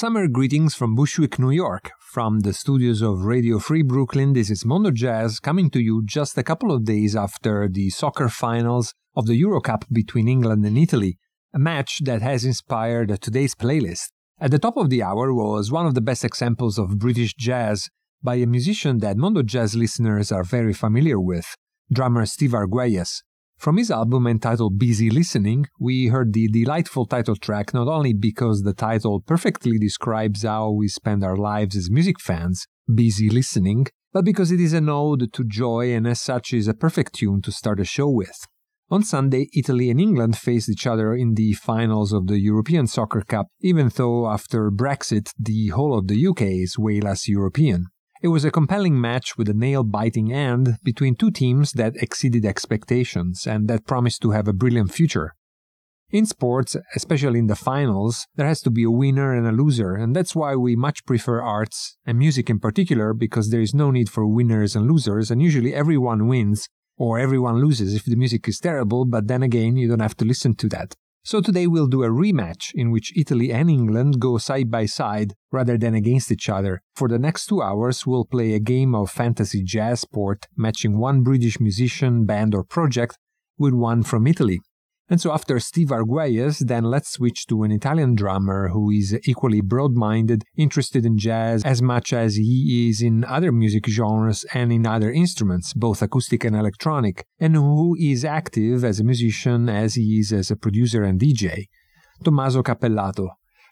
Summer greetings from Bushwick, New York. From the studios of Radio Free Brooklyn, this is Mondo Jazz coming to you just a couple of days after the soccer finals of the Euro Cup between England and Italy, a match that has inspired today's playlist. At the top of the hour was one of the best examples of British jazz by a musician that Mondo Jazz listeners are very familiar with, drummer Steve Arguelles. From his album entitled Busy Listening, we heard the delightful title track not only because the title perfectly describes how we spend our lives as music fans, busy listening, but because it is an ode to joy and as such is a perfect tune to start a show with. On Sunday, Italy and England faced each other in the finals of the European Soccer Cup, even though after Brexit the whole of the UK is way less European. It was a compelling match with a nail biting end between two teams that exceeded expectations and that promised to have a brilliant future. In sports, especially in the finals, there has to be a winner and a loser, and that's why we much prefer arts, and music in particular, because there is no need for winners and losers, and usually everyone wins, or everyone loses if the music is terrible, but then again, you don't have to listen to that. So today we'll do a rematch in which Italy and England go side by side rather than against each other. For the next two hours, we'll play a game of fantasy jazz sport, matching one British musician, band, or project with one from Italy. And so after Steve Arguelles, then let's switch to an Italian drummer who is equally broad-minded, interested in jazz as much as he is in other music genres and in other instruments, both acoustic and electronic, and who is active as a musician as he is as a producer and DJ. Tommaso Cappellato.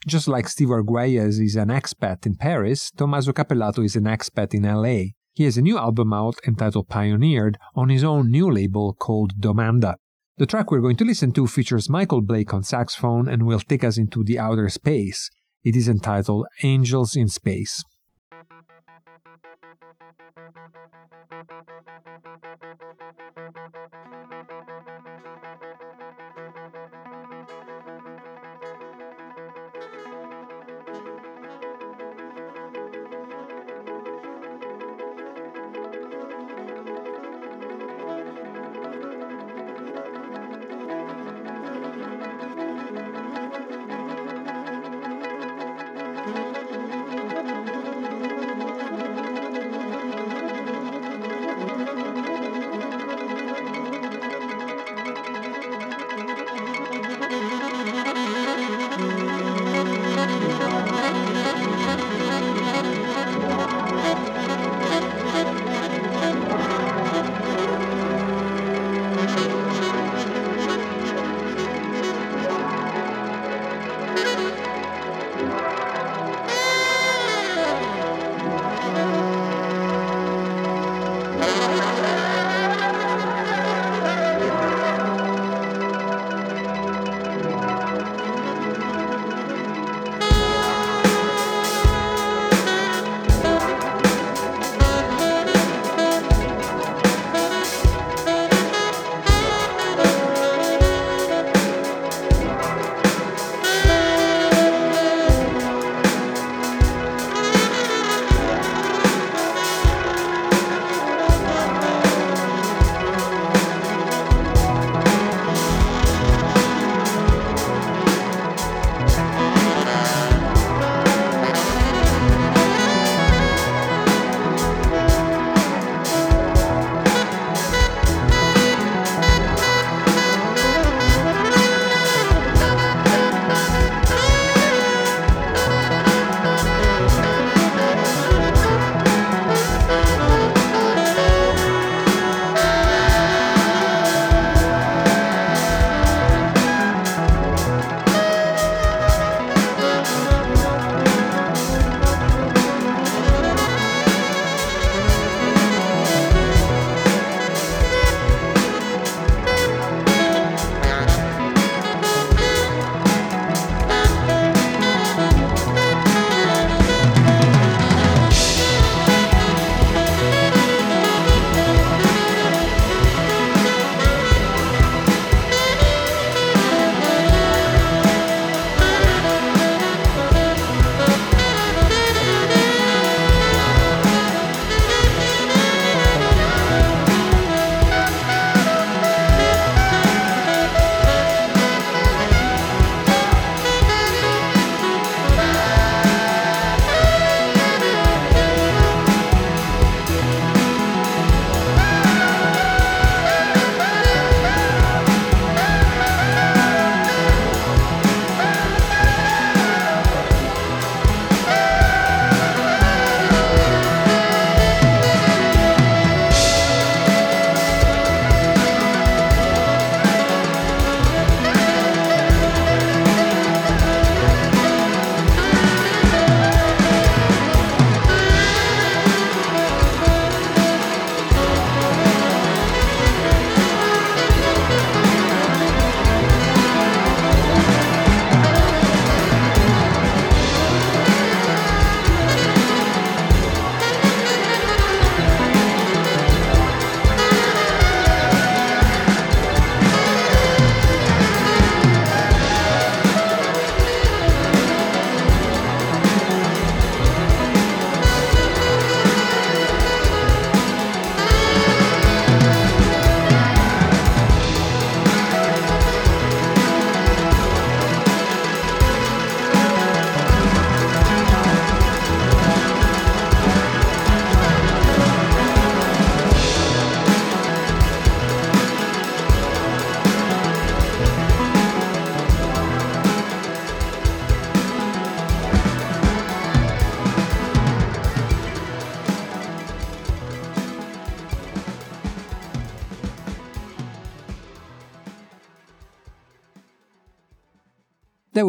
Just like Steve Arguelles is an expat in Paris, Tommaso Cappellato is an expat in LA. He has a new album out entitled Pioneered on his own new label called Domanda. The track we're going to listen to features Michael Blake on saxophone and will take us into the outer space. It is entitled Angels in Space.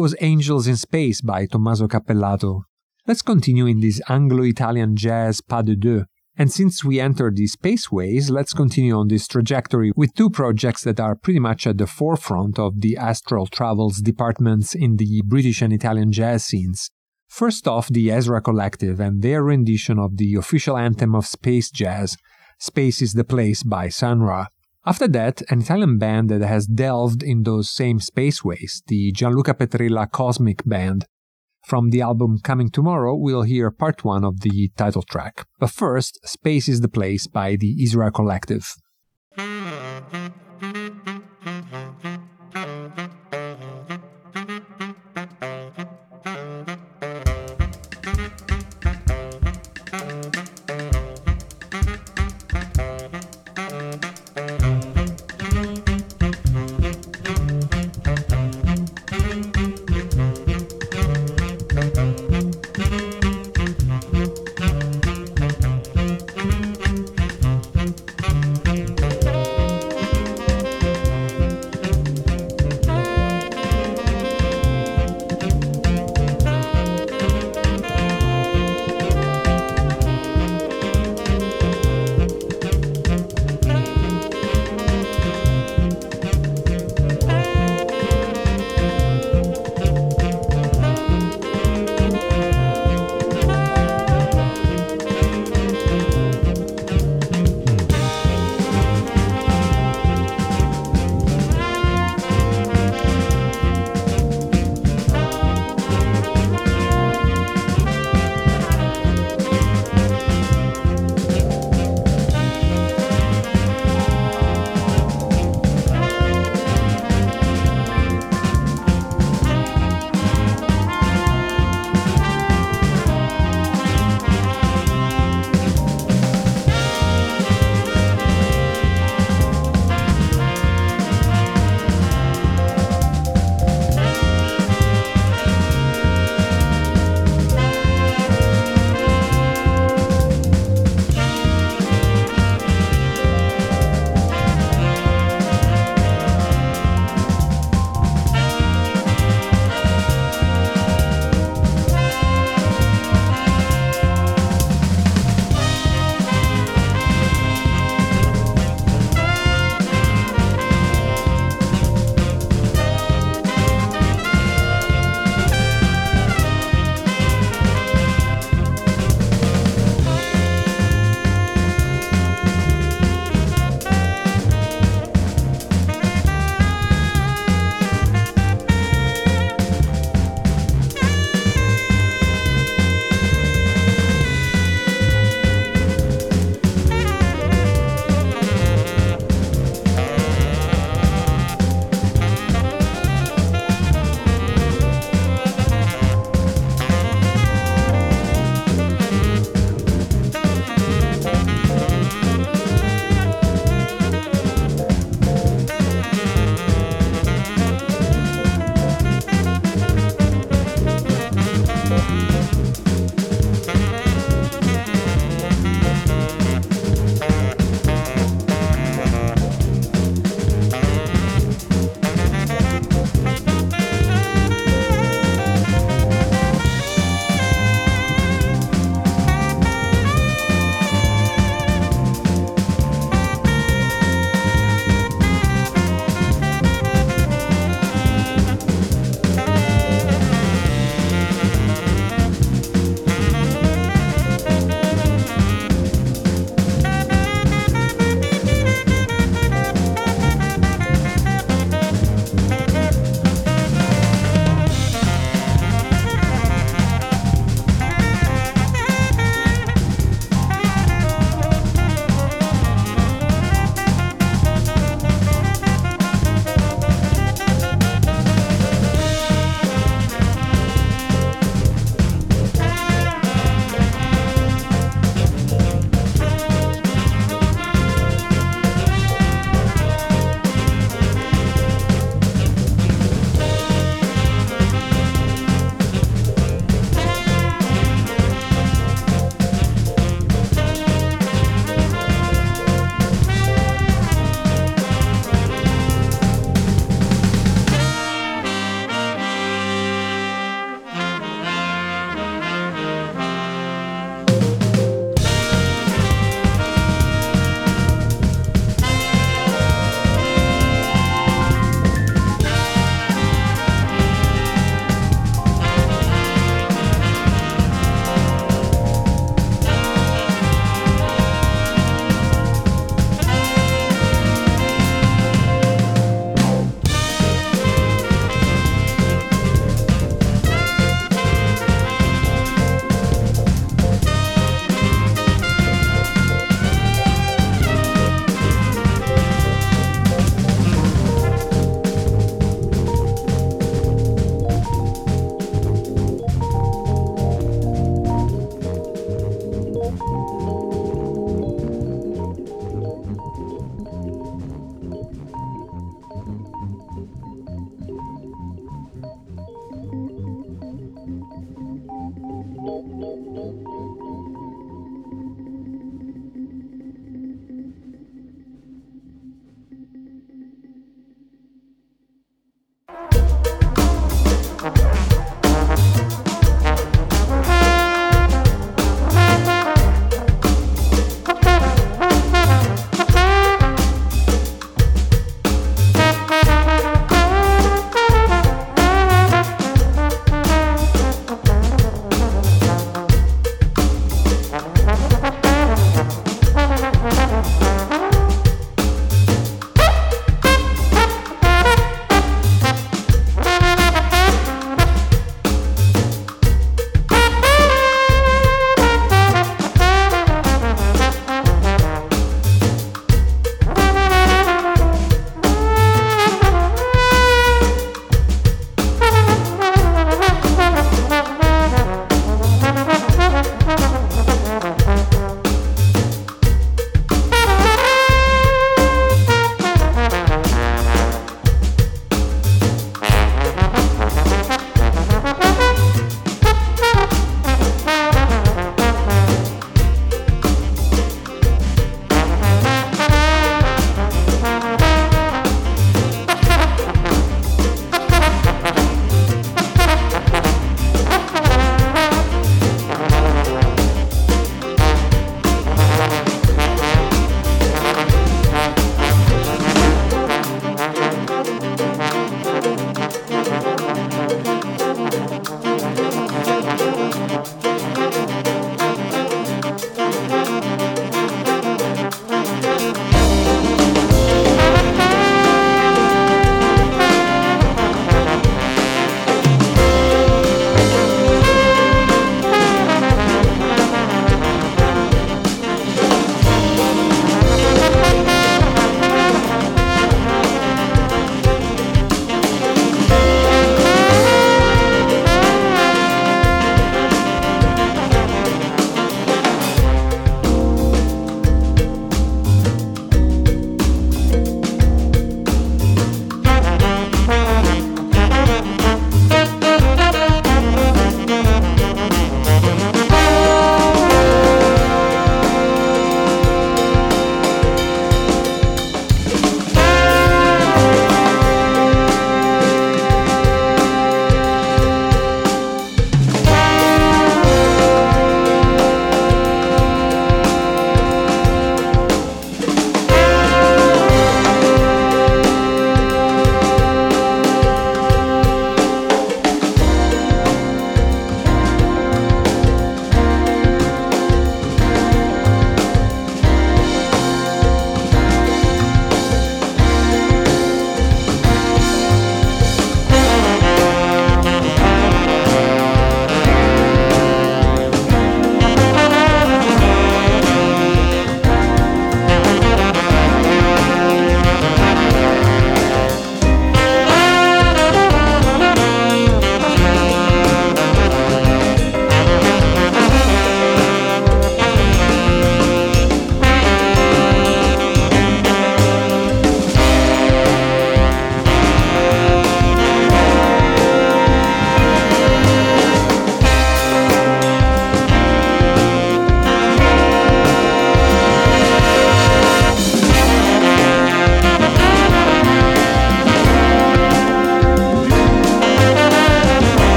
Was Angels in Space by Tommaso Cappellato. Let's continue in this Anglo Italian jazz pas de deux And since we entered the spaceways, let's continue on this trajectory with two projects that are pretty much at the forefront of the astral travels departments in the British and Italian jazz scenes. First off, the Ezra Collective and their rendition of the official anthem of space jazz, Space is the Place by Sun Ra. After that, an Italian band that has delved in those same spaceways, the Gianluca Petrella Cosmic Band. From the album Coming Tomorrow, we'll hear part one of the title track. But first, Space is the Place by the Ezra Collective.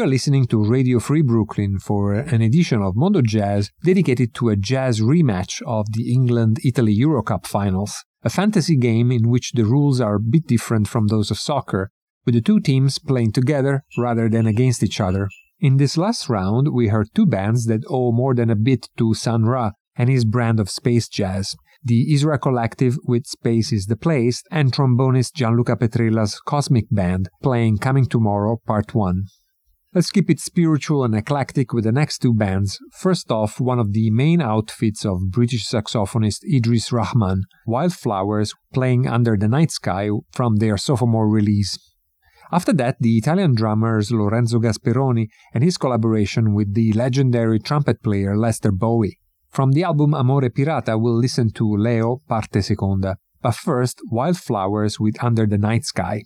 You are listening to Radio Free Brooklyn for an edition of Mondo Jazz dedicated to a jazz rematch of the England Italy Eurocup finals, a fantasy game in which the rules are a bit different from those of soccer, with the two teams playing together rather than against each other. In this last round, we heard two bands that owe more than a bit to Sun Ra and his brand of space jazz. The Ezra Collective with Space is the Place, and trombonist Gianluca Petrella's Cosmic Band playing Coming Tomorrow Part 1. Let's keep it spiritual and eclectic with the next two bands. First off, one of the main outfits of British saxophonist Idris Rahman, Wildflowers, playing Under the Night Sky from their sophomore release. After that, the Italian drummers Lorenzo Gasperoni and his collaboration with the legendary trumpet player Lester Bowie. From the album Amore Pirata, we'll listen to Leo, parte seconda. But first, Wildflowers with Under the Night Sky.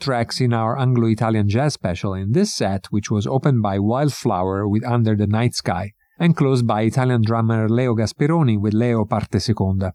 Tracks in our Anglo Italian jazz special in this set, which was opened by Wildflower with Under the Night Sky, and closed by Italian drummer Leo Gasperoni with Leo Parte Seconda.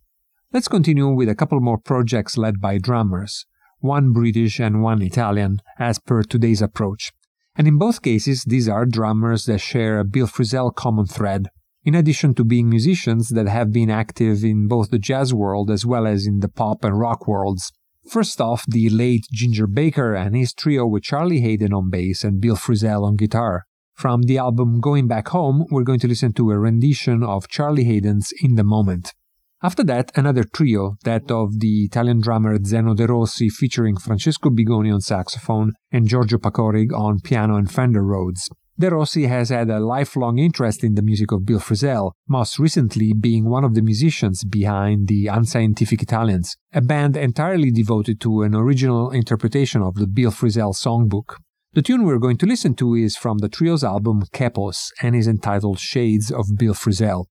Let's continue with a couple more projects led by drummers, one British and one Italian, as per today's approach. And in both cases, these are drummers that share a Bill Frisell common thread, in addition to being musicians that have been active in both the jazz world as well as in the pop and rock worlds. First off, the late Ginger Baker and his trio with Charlie Haden on bass and Bill Frisell on guitar. From the album Going Back Home, we're going to listen to a rendition of Charlie Haden's In the Moment. After that, another trio, that of the Italian drummer Zeno De Rossi featuring Francesco Bigoni on saxophone and Giorgio Pacorig on piano and Fender Rhodes. De Rossi has had a lifelong interest in the music of Bill Frisell, most recently being one of the musicians behind the Unscientific Italians, a band entirely devoted to an original interpretation of the Bill Frisell songbook. The tune we're going to listen to is from the trio's album Kepos and is entitled Shades of Bill Frisell.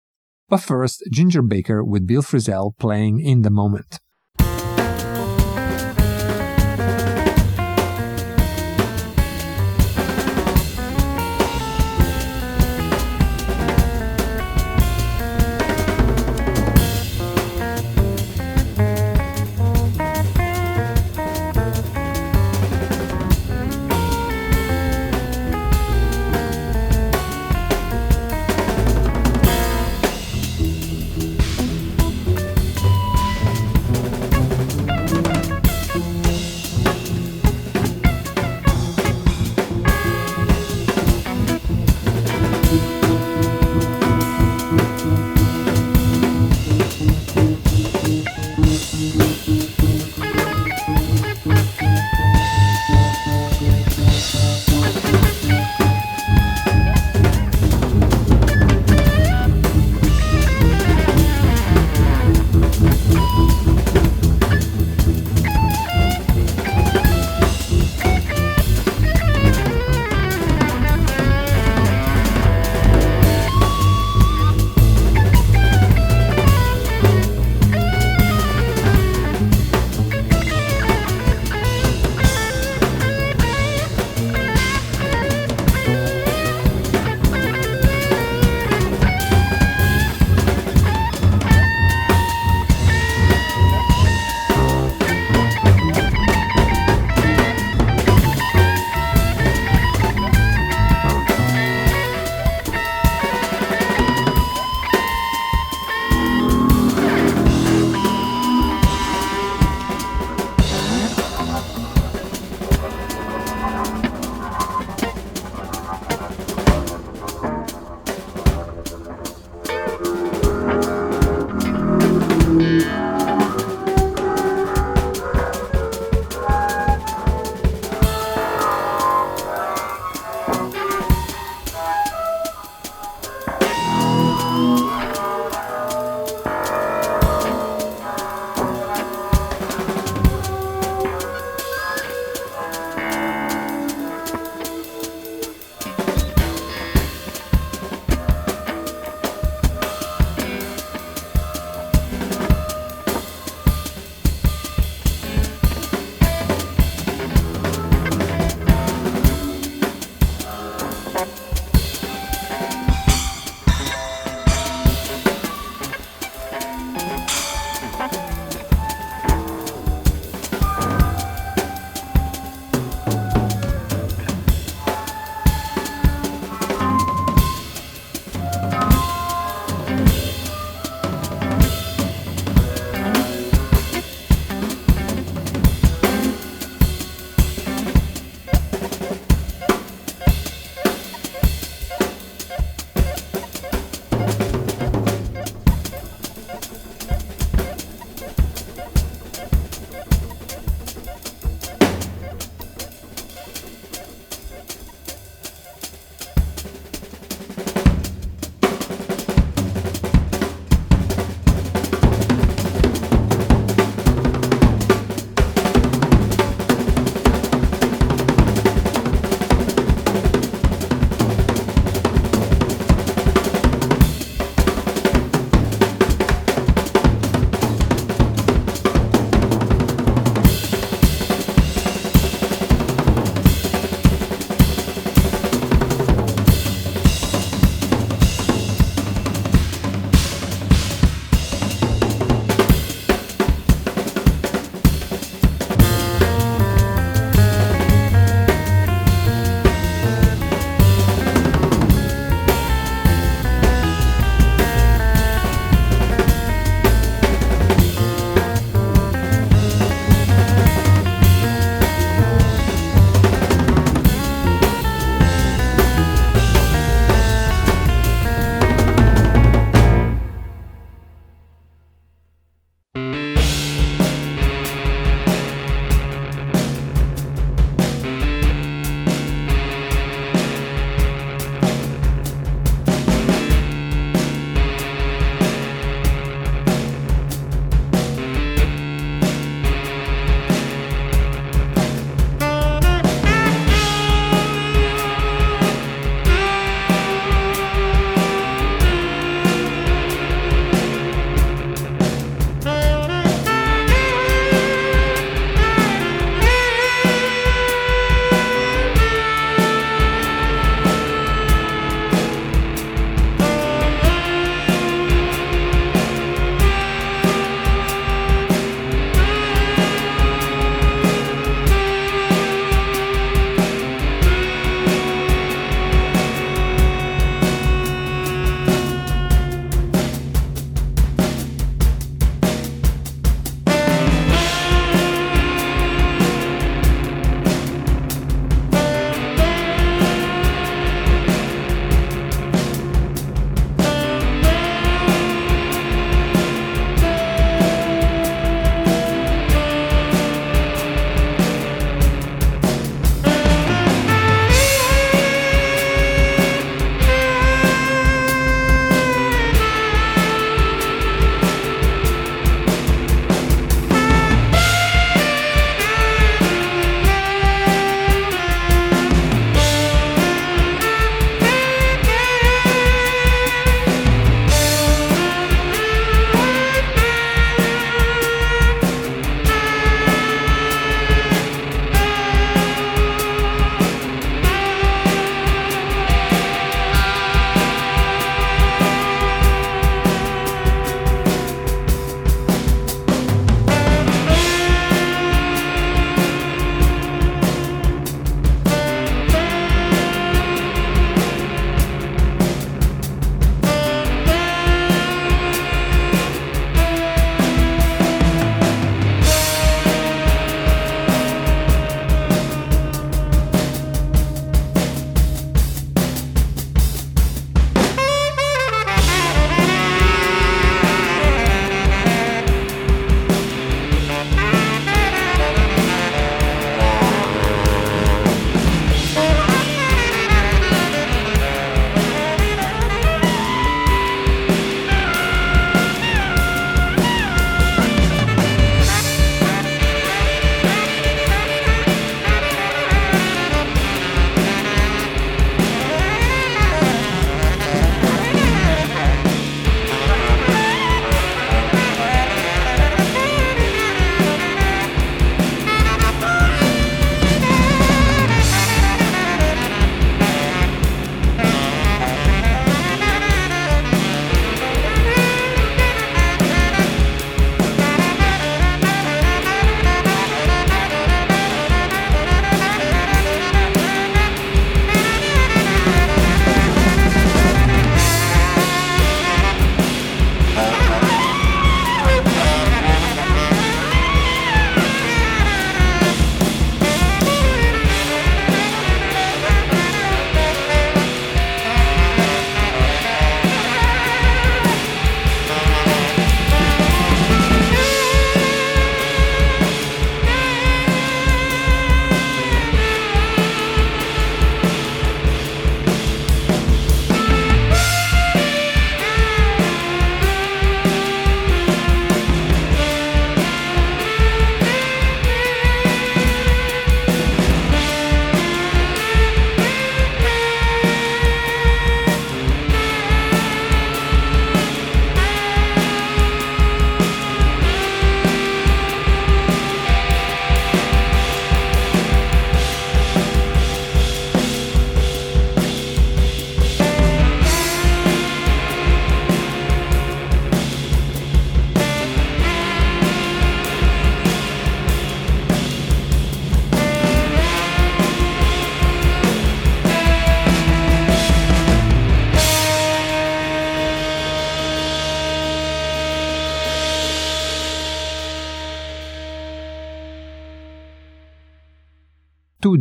But first, Ginger Baker with Bill Frisell playing In the Moment.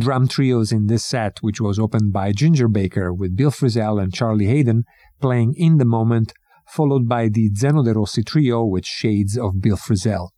Drum trios in this set, which was opened by Ginger Baker with Bill Frisell and Charlie Haden playing In the Moment, followed by the Zeno De Rossi trio with shades of Bill Frisell.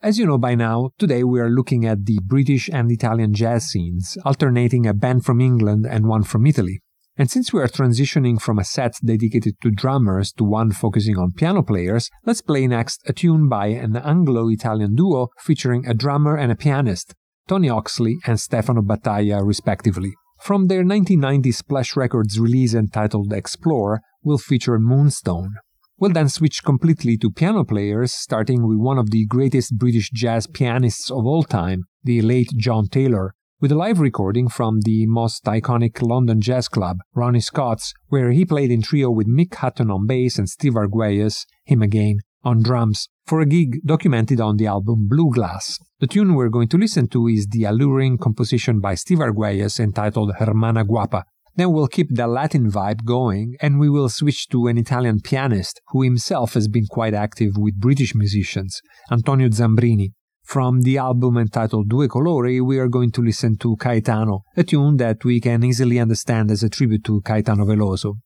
As you know by now, today we are looking at the British and Italian jazz scenes, alternating a band from England and one from Italy. And since we are transitioning from a set dedicated to drummers to one focusing on piano players, let's play next a tune by an Anglo Italian duo featuring a drummer and a pianist, Tony Oxley and Stefano Battaglia, respectively. From their 1990 Splash Records release entitled Explore, will feature Moonstone. We'll then switch completely to piano players, starting with one of the greatest British jazz pianists of all time, the late John Taylor, with a live recording from the most iconic London jazz club, Ronnie Scott's, where he played in trio with Mick Hutton on bass and Steve Arguelles, him again, on drums, for a gig documented on the album Blue Glass. The tune we're going to listen to is the alluring composition by Steve Arguelles entitled Hermana Guapa. Then we'll keep the Latin vibe going and we will switch to an Italian pianist who himself has been quite active with British musicians, Antonio Zambrini. From the album entitled Due Colori, we are going to listen to Caetano, a tune that we can easily understand as a tribute to Caetano Veloso.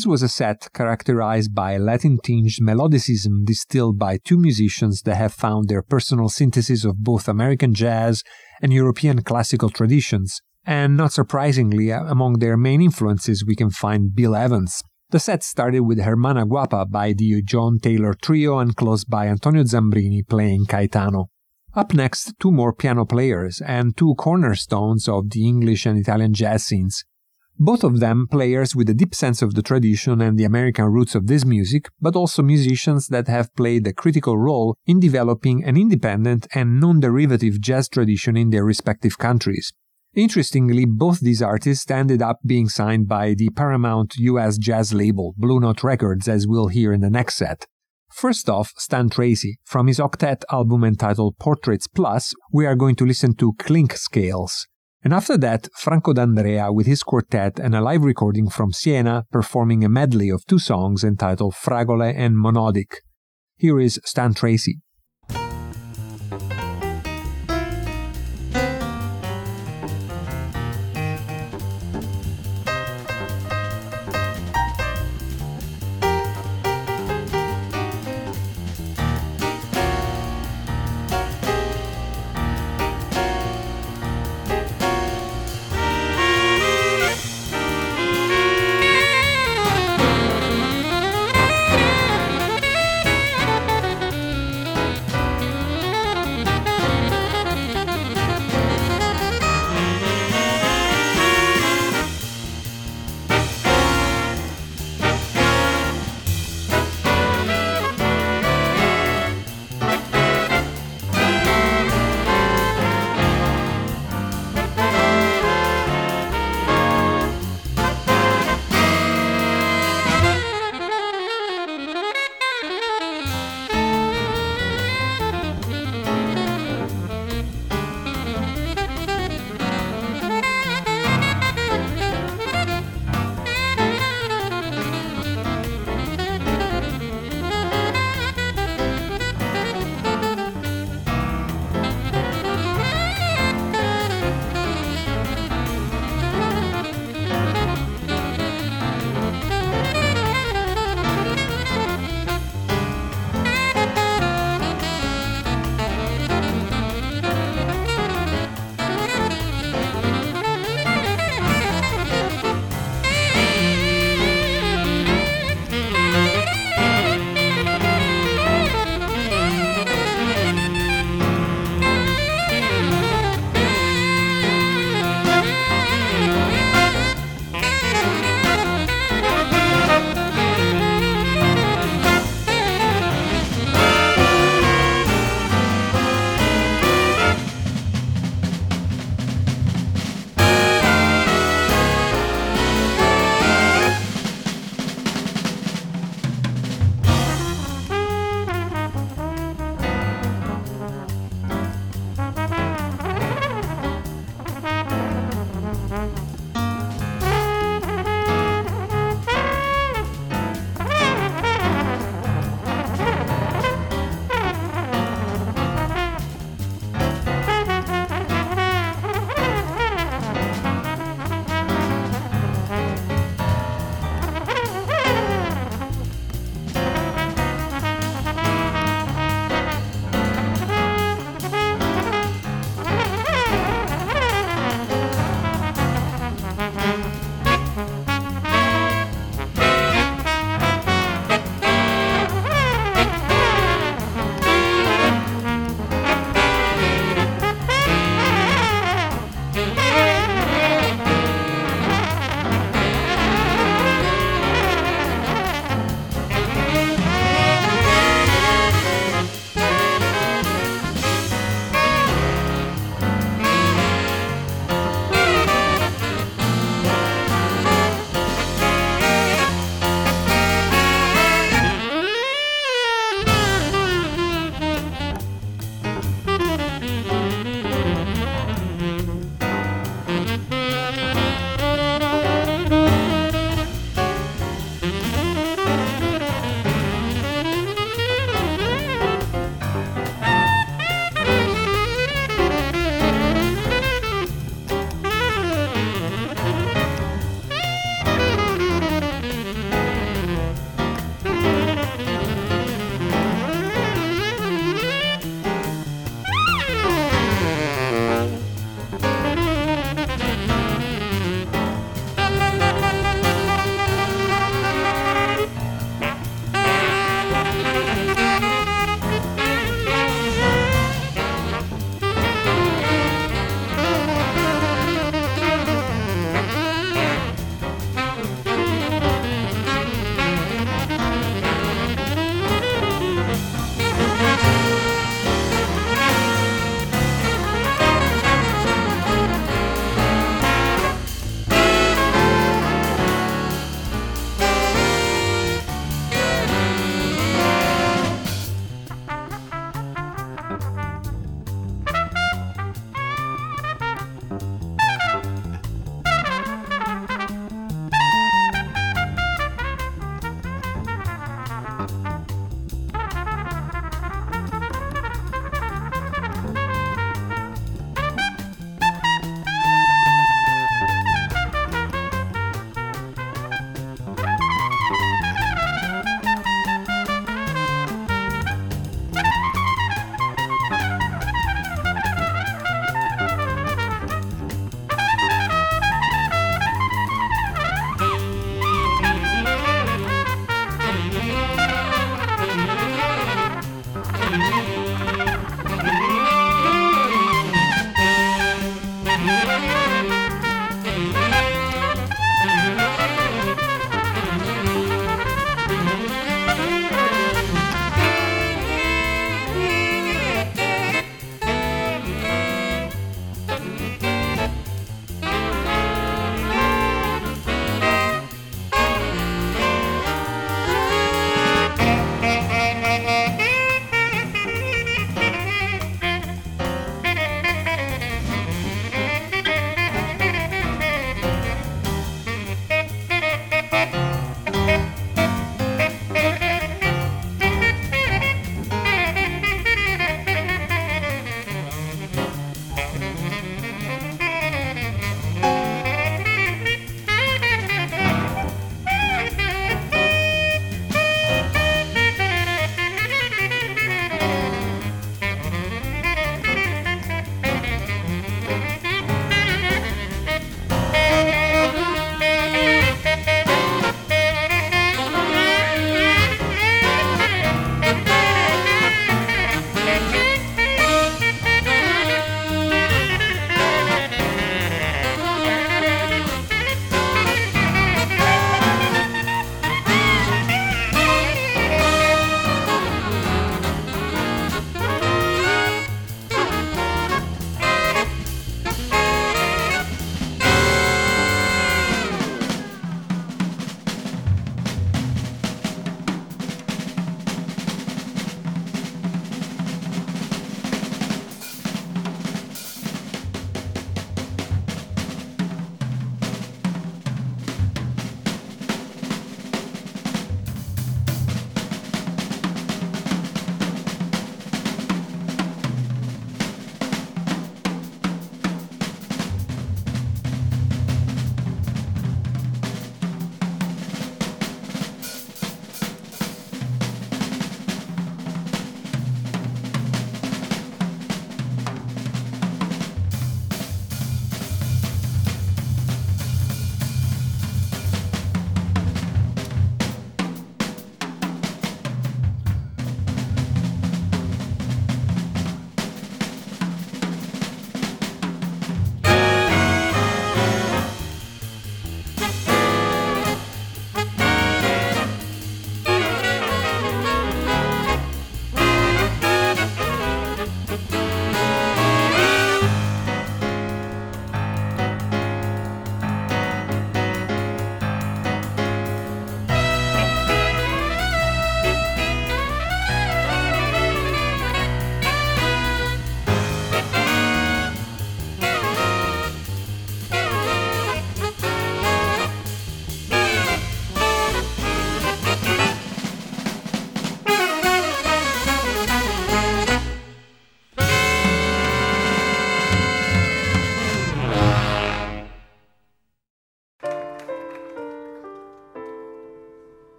This was a set characterized by Latin tinged melodicism distilled by two musicians that have found their personal synthesis of both American jazz and European classical traditions. And not surprisingly, among their main influences, we can find Bill Evans. The set started with Hermana Guapa by the John Taylor Trio and closed by Antonio Zambrini playing Caetano. Up next, two more piano players and two cornerstones of the English and Italian jazz scenes. Both of them players with a deep sense of the tradition and the American roots of this music, but also musicians that have played a critical role in developing an independent and non derivative jazz tradition in their respective countries. Interestingly, both these artists ended up being signed by the Paramount US jazz label, Blue Note Records, as we'll hear in the next set. First off, Stan Tracey. From his octet album entitled Portraits Plus, we are going to listen to Clink Scales. And after that, Franco D'Andrea with his quartet and a live recording from Siena performing a medley of two songs entitled Fragole and Monodic. Here is Stan Tracey.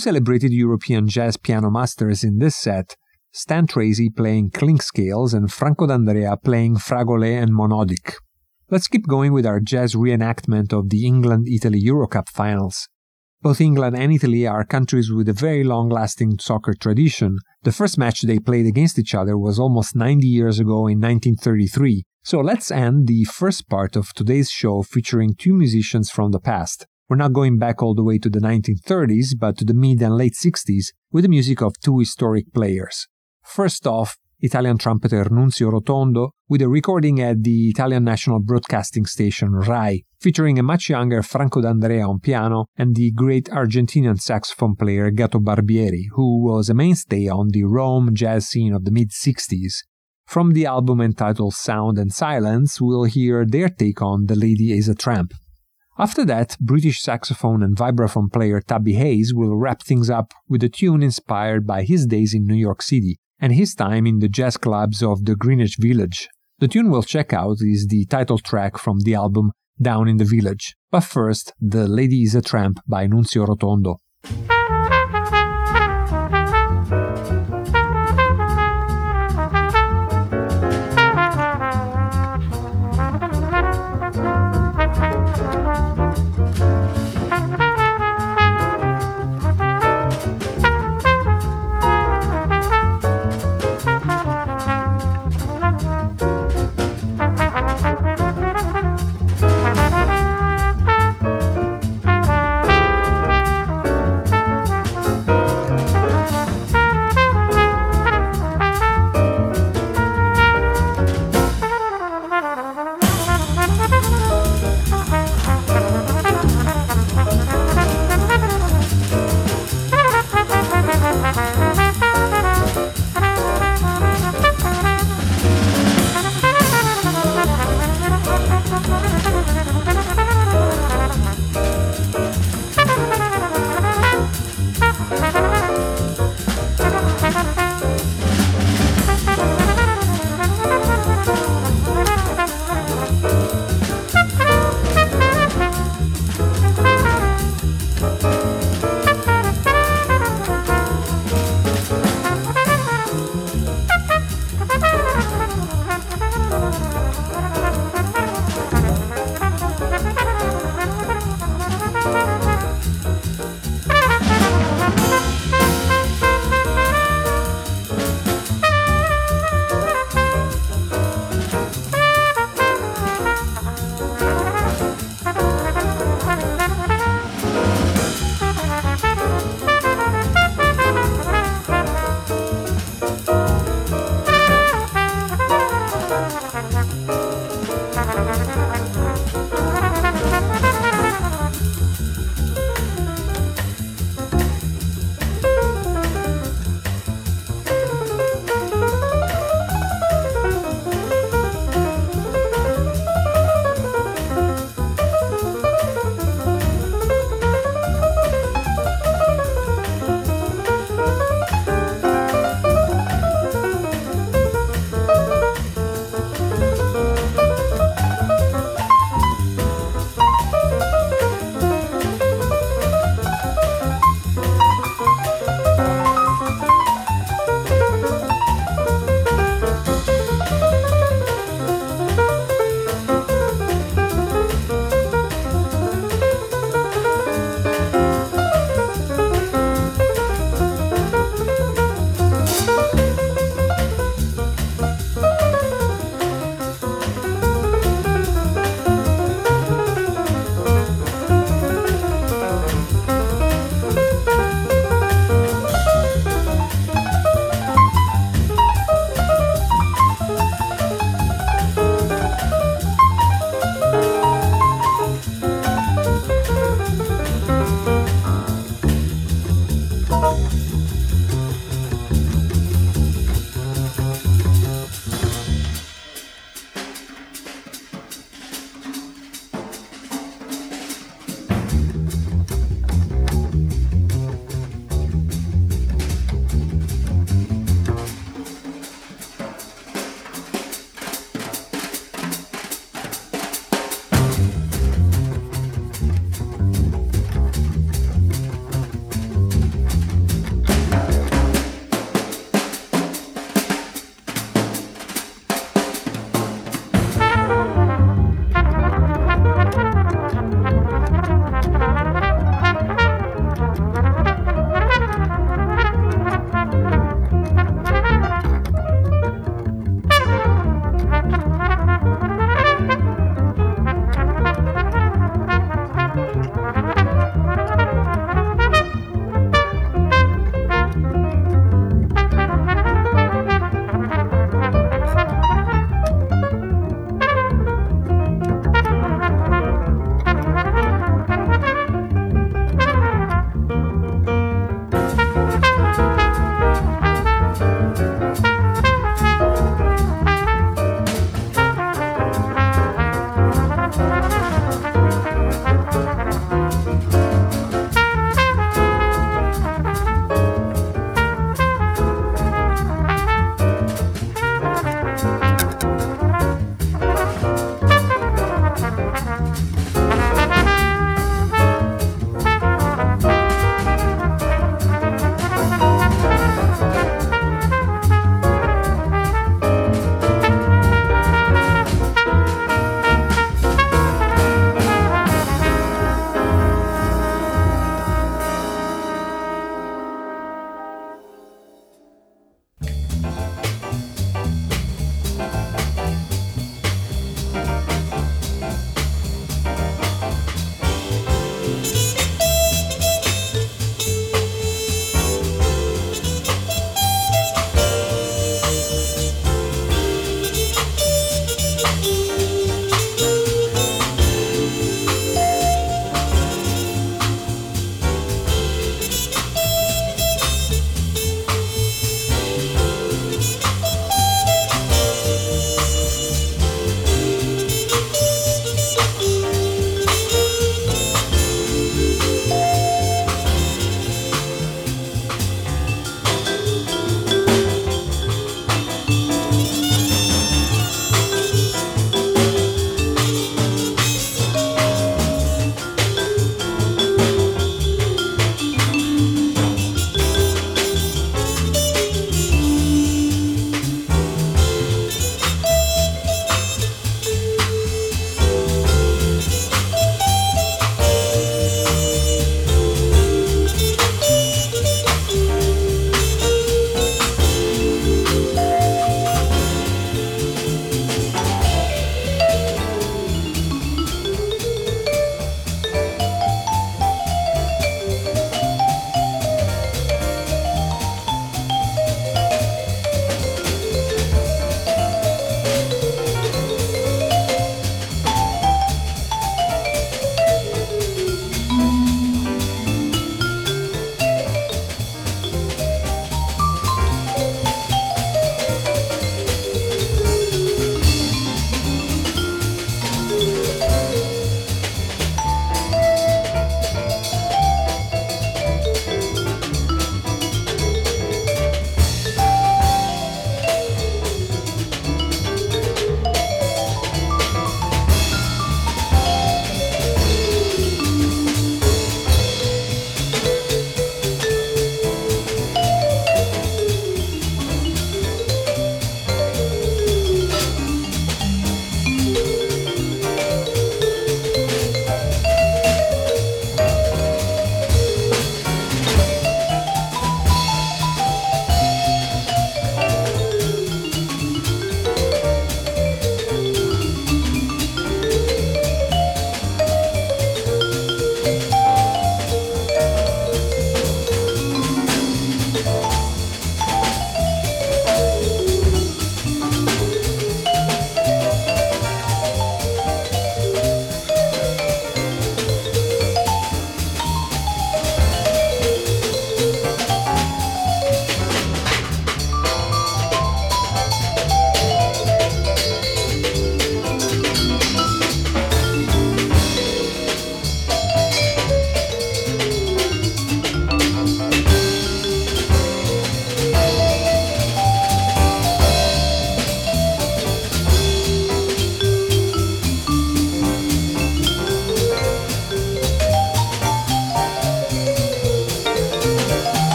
celebrated European jazz piano masters in this set Stan Tracey playing clink scales and Franco D'Andrea playing fragole and monodic. Let's keep going with our jazz reenactment of the England Italy Eurocup finals. Both England and Italy are countries with a very long lasting soccer tradition. The first match they played against each other was almost 90 years ago in 1933. So let's end the first part of today's show featuring two musicians from the past. We're not going back all the way to the 1930s, but to the mid and late 60s with the music of two historic players. First off, Italian trumpeter Nunzio Rotondo with a recording at the Italian national broadcasting station RAI, featuring a much younger Franco D'Andrea on piano and the great Argentinian saxophone player Gato Barbieri, who was a mainstay on the Rome jazz scene of the mid 60s. From the album entitled Sound and Silence, we'll hear their take on The Lady is a Tramp. After that, British saxophone and vibraphone player Tubby Hayes will wrap things up with a tune inspired by his days in New York City, and his time in the jazz clubs of the Greenwich Village. The tune we'll check out is the title track from the album Down in the Village. But first, The Lady is a Tramp by Nunzio Rotondo.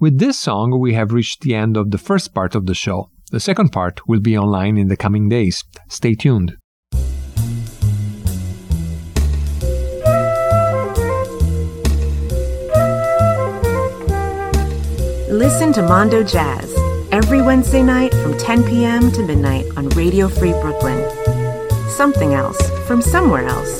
With this song, we have reached the end of the first part of the show. The second part will be online in the coming days. Stay tuned. Listen to Mondo Jazz every Wednesday night from 10 p.m. to midnight on Radio Free Brooklyn. Something else from somewhere else.